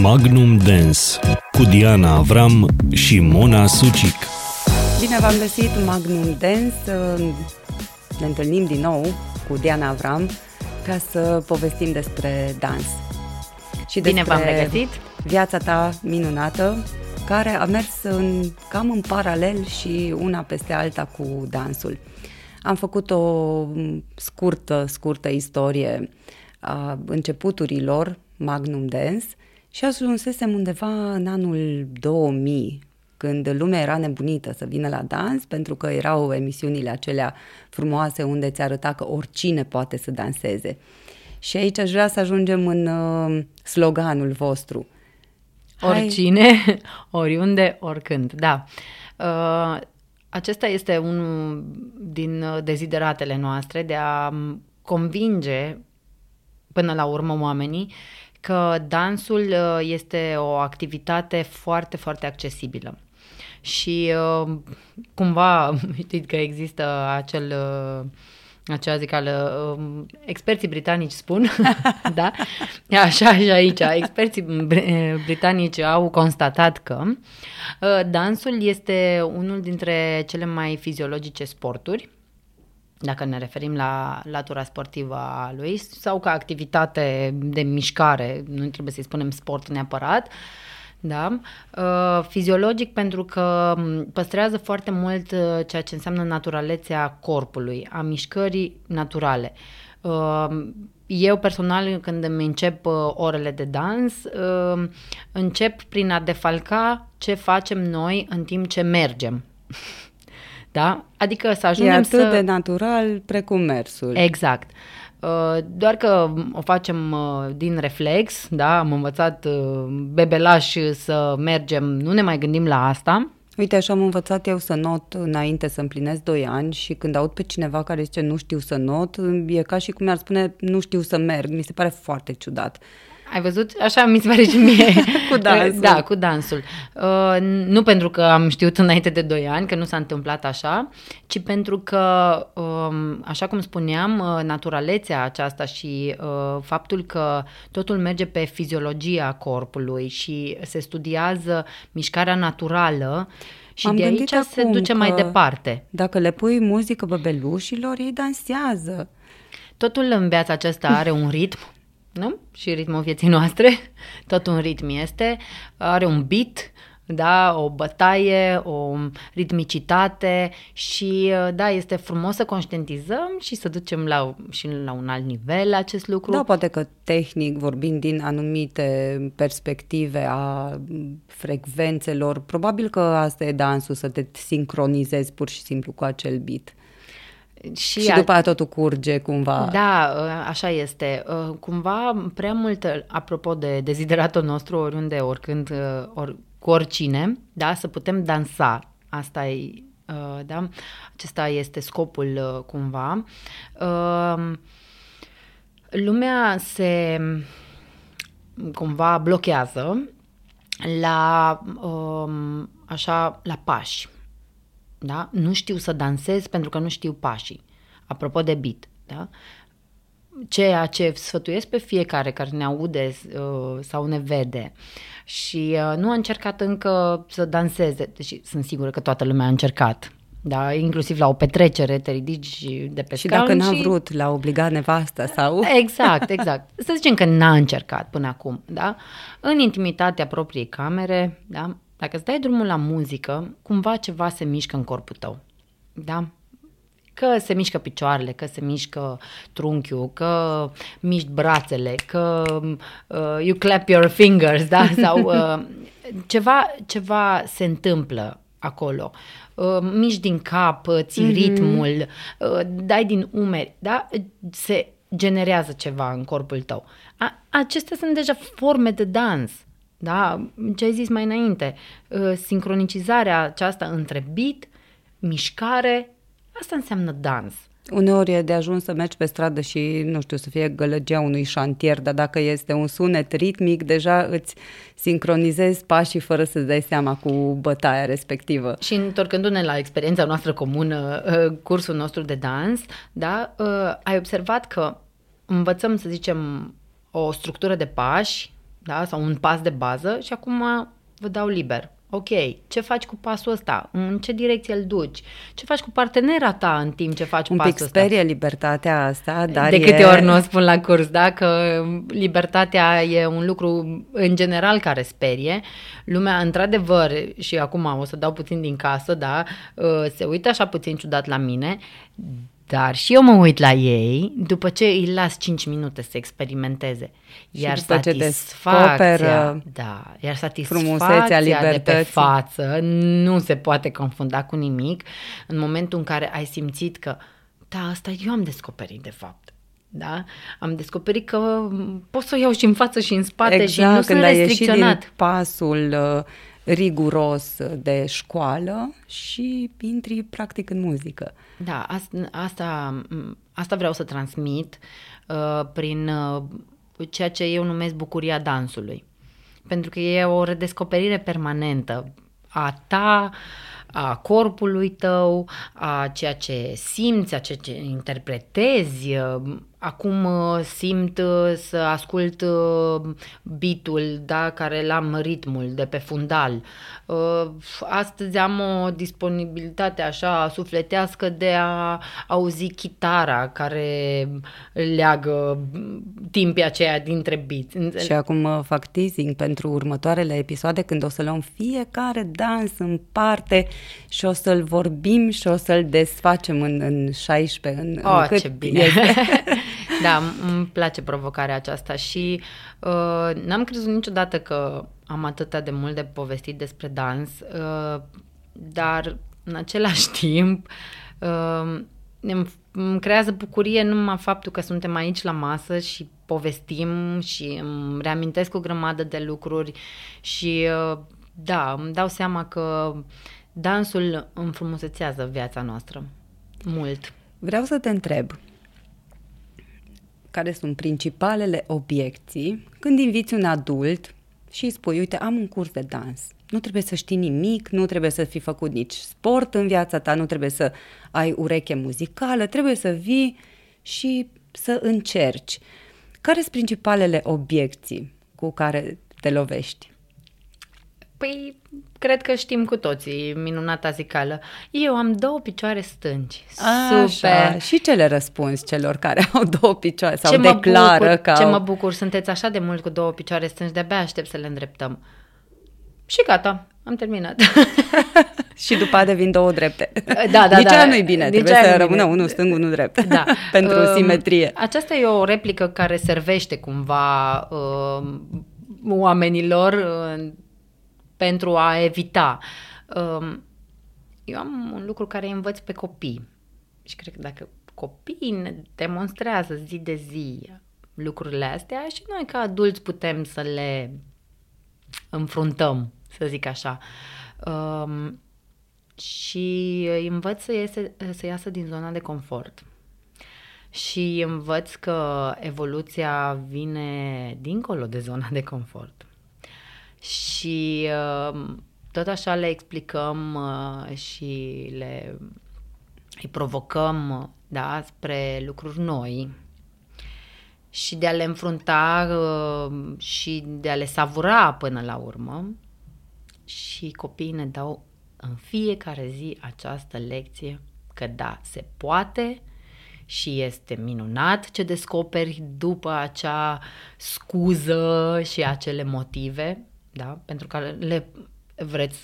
Magnum Dance cu Diana Avram și Mona Sucic. Bine v-am găsit Magnum Dance. Ne întâlnim din nou cu Diana Avram ca să povestim despre dans. Și Bine v-am regăsit! Viața ta minunată, care a mers în, cam în paralel și una peste alta cu dansul. Am făcut o scurtă, scurtă istorie a începuturilor Magnum Dance și ajunsesem undeva în anul 2000, când lumea era nebunită să vină la dans, pentru că erau emisiunile acelea frumoase unde ți arăta că oricine poate să danseze. Și aici aș vrea să ajungem în uh, sloganul vostru. Oricine, oriunde, oricând, da. Uh, acesta este unul din dezideratele noastre de a convinge până la urmă oamenii că dansul uh, este o activitate foarte, foarte accesibilă. Și uh, cumva știți că există acel uh, acea zic al, uh, experții britanici spun, da, așa și aici, experții britanici au constatat că uh, dansul este unul dintre cele mai fiziologice sporturi dacă ne referim la latura sportivă a lui, sau ca activitate de mișcare, nu trebuie să-i spunem sport neapărat, da? Uh, fiziologic pentru că păstrează foarte mult uh, ceea ce înseamnă naturalețea corpului, a mișcării naturale. Uh, eu personal, când îmi încep uh, orele de dans, uh, încep prin a defalca ce facem noi în timp ce mergem. Da? Adică să ajungem e atât să... de natural precum mersul. Exact. Uh, doar că o facem uh, din reflex, da, am învățat uh, bebelaș să mergem, nu ne mai gândim la asta. Uite, așa am învățat eu să not înainte să împlinesc 2 ani și când aud pe cineva care zice nu știu să not, e ca și cum mi-ar spune nu știu să merg. Mi se pare foarte ciudat. Ai văzut? Așa mi se pare și mie. cu dansul. Da, cu dansul. Uh, nu pentru că am știut înainte de 2 ani că nu s-a întâmplat așa, ci pentru că, um, așa cum spuneam, uh, naturalețea aceasta și uh, faptul că totul merge pe fiziologia corpului și se studiază mișcarea naturală, și M-am de aici se duce mai departe. Dacă le pui muzică bebelușilor, ei dansează. Totul în viața aceasta are un ritm, nu? Și ritmul vieții noastre, tot un ritm este, are un beat, da, o bătaie, o ritmicitate și da, este frumos să conștientizăm și să ducem la, și la un alt nivel acest lucru. Da, poate că tehnic, vorbind din anumite perspective a frecvențelor, probabil că asta e dansul, să te sincronizezi pur și simplu cu acel beat. Și, și după a... totul curge cumva. Da, ă, așa este. Ă, cumva prea mult, apropo de dezideratul nostru, oriunde, oricând, ă, or, cu oricine, da, să putem dansa. Asta e, da, acesta este scopul cumva. Lumea se cumva blochează la așa la pași da? Nu știu să dansez pentru că nu știu pașii. Apropo de beat, da? Ceea ce sfătuiesc pe fiecare care ne aude uh, sau ne vede și uh, nu a încercat încă să danseze, deși sunt sigură că toată lumea a încercat, da, inclusiv la o petrecere te ridici de pe Și dacă n-a și... vrut, l-a obligat nevasta sau... Exact, exact. Să zicem că n-a încercat până acum, da? În intimitatea propriei camere, da? Dacă îți dai drumul la muzică, cumva ceva se mișcă în corpul tău. Da? Că se mișcă picioarele, că se mișcă trunchiul, că miști brațele, că uh, you clap your fingers, da? Sau uh, ceva, ceva se întâmplă acolo. Uh, miști din cap, uh, ții mm-hmm. ritmul, uh, dai din umeri, da? Se generează ceva în corpul tău. A, acestea sunt deja forme de dans. Da? Ce ai zis mai înainte, uh, sincronicizarea aceasta între beat, mișcare, asta înseamnă dans. Uneori e de ajuns să mergi pe stradă și, nu știu, să fie gălăgea unui șantier, dar dacă este un sunet ritmic, deja îți sincronizezi pașii fără să-ți dai seama cu bătaia respectivă. Și întorcându-ne la experiența noastră comună, uh, cursul nostru de dans, da, uh, ai observat că învățăm, să zicem, o structură de pași da? sau un pas de bază și acum vă dau liber. Ok, ce faci cu pasul ăsta? În ce direcție îl duci? Ce faci cu partenera ta în timp ce faci Un pasul pic ăsta? sperie libertatea asta, dar de e... câte ori nu o spun la curs, da? Că libertatea e un lucru în general care sperie. Lumea, într-adevăr, și acum o să dau puțin din casă, da? Uh, Se uită așa puțin ciudat la mine, dar și eu mă uit la ei după ce îi las 5 minute să experimenteze. Iar după ce satisfacția, descoperă da, iar frumusețea satisfacția de pe libertății. față nu se poate confunda cu nimic în momentul în care ai simțit că da, asta eu am descoperit de fapt. Da? Am descoperit că pot să o iau și în față și în spate exact, și nu când sunt ai ieșit restricționat. din pasul uh, riguros de școală și intri practic în muzică. Da, asta, asta, asta vreau să transmit uh, prin uh, ceea ce eu numesc bucuria dansului. Pentru că e o redescoperire permanentă a ta, a corpului tău, a ceea ce simți, a ceea ce interpretezi. Uh, Acum uh, simt uh, să ascult uh, beatul, da, care l-am ritmul de pe fundal. Uh, Astăzi am o disponibilitate așa sufletească de a auzi chitara care leagă timpii aceia dintre beat. Și acum uh, fac teasing pentru următoarele episoade când o să luăm fiecare dans în parte și o să-l vorbim și o să-l desfacem în, în 16. În, în Oh, cât ce bine! este. da, îmi place provocarea aceasta și uh, n-am crezut niciodată că am atâta de mult de povestit despre dans, uh, dar în același timp uh, îmi, îmi creează bucurie numai faptul că suntem aici la masă și povestim și îmi reamintesc o grămadă de lucruri și uh, da, îmi dau seama că dansul înfrumusețează viața noastră mult. Vreau să te întreb, care sunt principalele obiecții când inviți un adult și îi spui, uite, am un curs de dans. Nu trebuie să știi nimic, nu trebuie să fi făcut nici sport în viața ta, nu trebuie să ai ureche muzicală, trebuie să vii și să încerci. Care sunt principalele obiecții cu care te lovești? Păi, cred că știm cu toții minunata zicală. Eu am două picioare stângi. Așa. Super! Și ce le răspunzi celor care au două picioare sau ce mă declară bucur, că Ce au... mă bucur, sunteți așa de mult cu două picioare stângi, de-abia aștept să le îndreptăm. Și gata, am terminat. Și după aia devin două drepte. Da, da, Nici da. aia nu-i bine, Nici trebuie aia să nu-i rămână bine. unul stâng, unul drept. Da. Pentru Um, simetrie. Aceasta e o replică care servește cumva um, oamenilor um, pentru a evita. Um, eu am un lucru care îi învăț pe copii și cred că dacă copiii ne demonstrează zi de zi lucrurile astea și noi ca adulți putem să le înfruntăm, să zic așa. Um, și îi învăț să, iese, să iasă din zona de confort. Și învăț că evoluția vine dincolo de zona de confort. Și uh, tot așa le explicăm uh, și le îi provocăm uh, da, spre lucruri noi și de a le înfrunta uh, și de a le savura până la urmă. Și copiii ne dau în fiecare zi această lecție că da, se poate și este minunat ce descoperi după acea scuză și acele motive, da? Pentru că le vreți,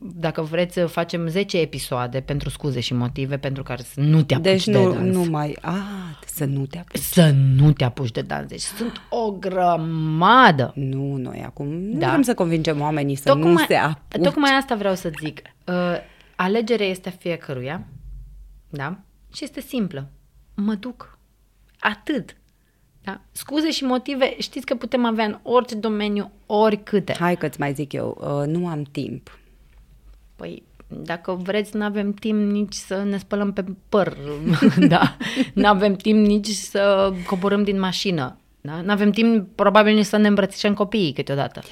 dacă vreți, facem 10 episoade pentru scuze și motive pentru care să nu te apuci Deci de nu, dans. nu mai... A, să nu te apuci. Să nu te apuci de dans. Deci sunt o grămadă. Nu, noi acum nu Da. vrem să convingem oamenii să nu se apuce. tocmai asta vreau să zic. Uh, alegerea este a fiecăruia, da? Și este simplă. Mă duc. Atât. Da? Scuze și motive, știți că putem avea în orice domeniu, oricâte. Hai că-ți mai zic eu, uh, nu am timp. Păi, dacă vreți, nu avem timp nici să ne spălăm pe păr, da? Nu avem timp nici să coborâm din mașină, da? Nu avem timp, probabil, nici să ne îmbrățișăm copiii câteodată.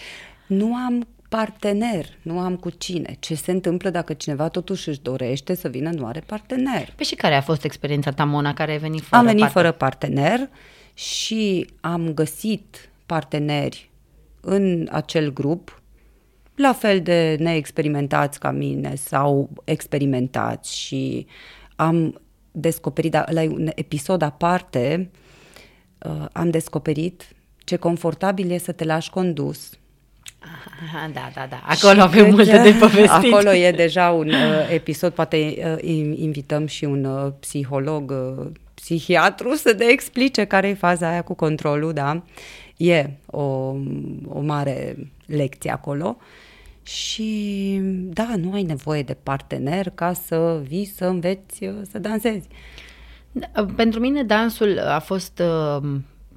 Nu am partener, nu am cu cine. Ce se întâmplă dacă cineva totuși își dorește să vină, nu are partener? Păi și care a fost experiența ta, Mona, care ai venit fără am venit partener? fără partener și am găsit parteneri în acel grup, la fel de neexperimentați ca mine sau experimentați și am descoperit, la un episod aparte, uh, am descoperit ce confortabil e să te lași condus. Aha, da, da, da. Acolo și avem multe de povestit. Acolo e deja un uh, episod, poate uh, invităm și un uh, psiholog, uh, psihiatru să ne explice care e faza aia cu controlul, da? E o, o mare lecție acolo. Și da, nu ai nevoie de partener ca să vii să înveți uh, să dansezi. Da, pentru mine dansul a fost uh,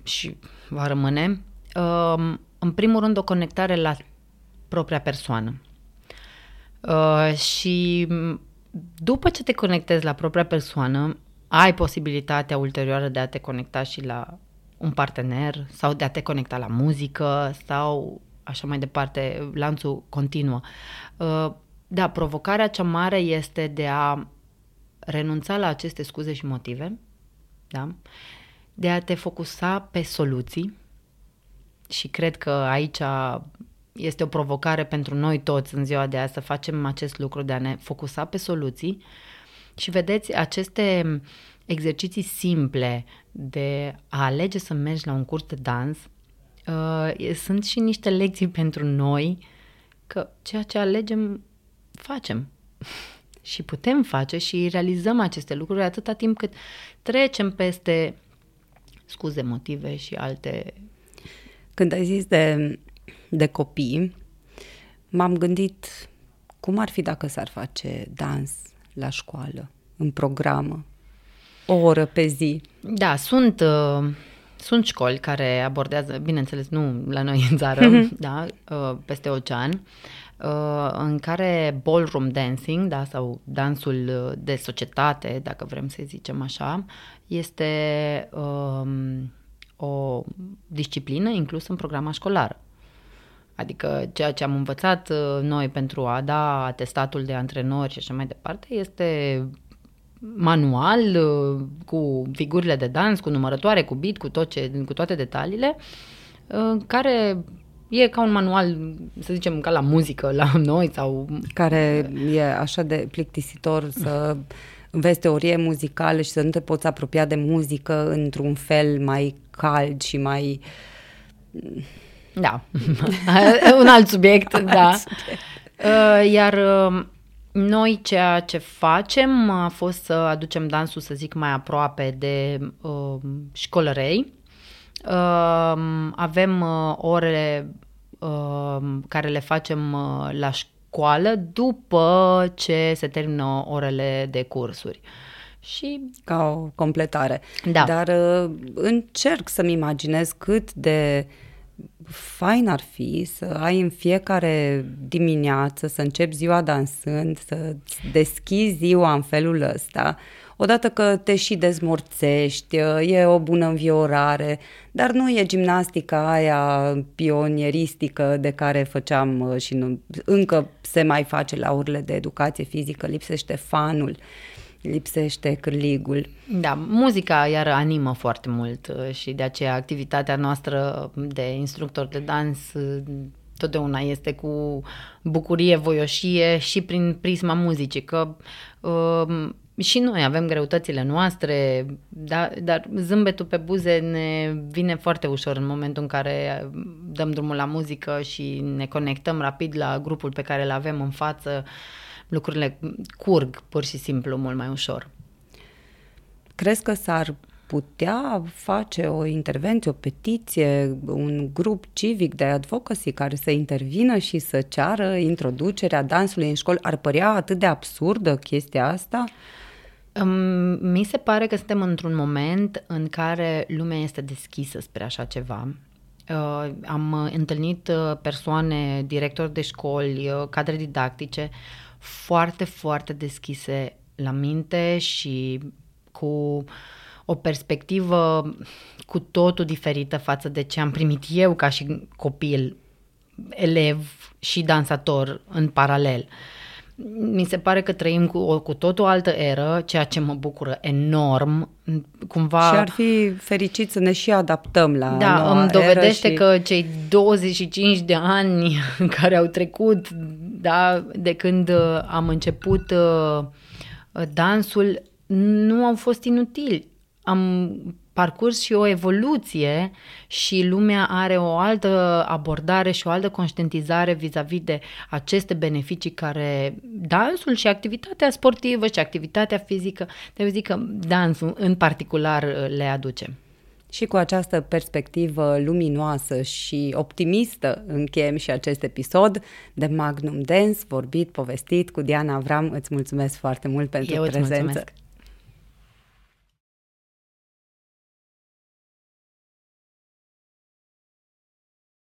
și va rămâne, uh, în primul rând, o conectare la propria persoană. Uh, și după ce te conectezi la propria persoană, ai posibilitatea ulterioară de a te conecta și la un partener sau de a te conecta la muzică sau așa mai departe, lanțul continuă. Uh, da, provocarea cea mare este de a renunța la aceste scuze și motive, da? de a te focusa pe soluții și cred că aici este o provocare pentru noi toți în ziua de azi să facem acest lucru, de a ne focusa pe soluții și vedeți aceste exerciții simple de a alege să mergi la un curs de dans uh, sunt și niște lecții pentru noi că ceea ce alegem facem. Și putem face și realizăm aceste lucruri atâta timp cât trecem peste scuze, motive și alte... Când ai zis de, de copii, m-am gândit cum ar fi dacă s-ar face dans la școală, în programă, o oră pe zi. Da, sunt, uh, sunt școli care abordează, bineînțeles, nu la noi în țară, mm-hmm. da, uh, peste ocean, uh, în care ballroom dancing, da, sau dansul de societate, dacă vrem să zicem așa, este um, o disciplină inclusă în programa școlară. Adică ceea ce am învățat uh, noi pentru a da atestatul de antrenori și așa mai departe este manual uh, cu figurile de dans, cu numărătoare, cu bit, cu, tot ce, cu toate detaliile, uh, care e ca un manual, să zicem, ca la muzică, la noi sau... Care e așa de plictisitor să înveți teorie muzicală și să nu te poți apropia de muzică într-un fel mai cald și mai... Da, un alt subiect, da. Subiect. Uh, iar noi ceea ce facem a fost să aducem dansul, să zic, mai aproape de uh, școlărei. Uh, avem uh, ore uh, care le facem uh, la școală după ce se termină orele de cursuri. Și ca o completare. Da. Dar uh, încerc să-mi imaginez cât de uh, fain ar fi să ai în fiecare dimineață, să începi ziua dansând, să deschizi ziua în felul ăsta, odată că te și dezmorțești, e o bună înviorare, dar nu e gimnastica aia pionieristică de care făceam uh, și nu, încă se mai face la urle de educație fizică, lipsește fanul. Uh, lipsește cârligul. Da, muzica iar animă foarte mult uh, și de aceea activitatea noastră de instructor de dans uh, totdeauna este cu bucurie, voioșie și prin prisma muzicii, că uh, și noi avem greutățile noastre, da, dar zâmbetul pe buze ne vine foarte ușor în momentul în care dăm drumul la muzică și ne conectăm rapid la grupul pe care îl avem în față. Uh, lucrurile curg pur și simplu mult mai ușor. Crezi că s-ar putea face o intervenție, o petiție, un grup civic de advocacy care să intervină și să ceară introducerea dansului în școli? Ar părea atât de absurdă chestia asta? Mi se pare că suntem într-un moment în care lumea este deschisă spre așa ceva. Uh, am întâlnit uh, persoane, directori de școli, uh, cadre didactice, foarte, foarte deschise la minte și cu o perspectivă cu totul diferită față de ce am primit eu ca și copil, elev și dansator în paralel. Mi se pare că trăim cu, o, cu tot o altă eră, ceea ce mă bucură enorm. Cumva... Și ar fi fericit să ne și adaptăm la Da, noua îmi dovedește eră și... că cei 25 de ani care au trecut da, de când uh, am început uh, dansul nu au fost inutili. Am parcurs și o evoluție și lumea are o altă abordare și o altă conștientizare vis-a-vis de aceste beneficii care dansul și activitatea sportivă și activitatea fizică, trebuie zic că dansul în particular le aduce. Și cu această perspectivă luminoasă și optimistă încheiem și acest episod de Magnum Dance, vorbit, povestit cu Diana Avram. Îți mulțumesc foarte mult pentru Eu prezență. Mulțumesc.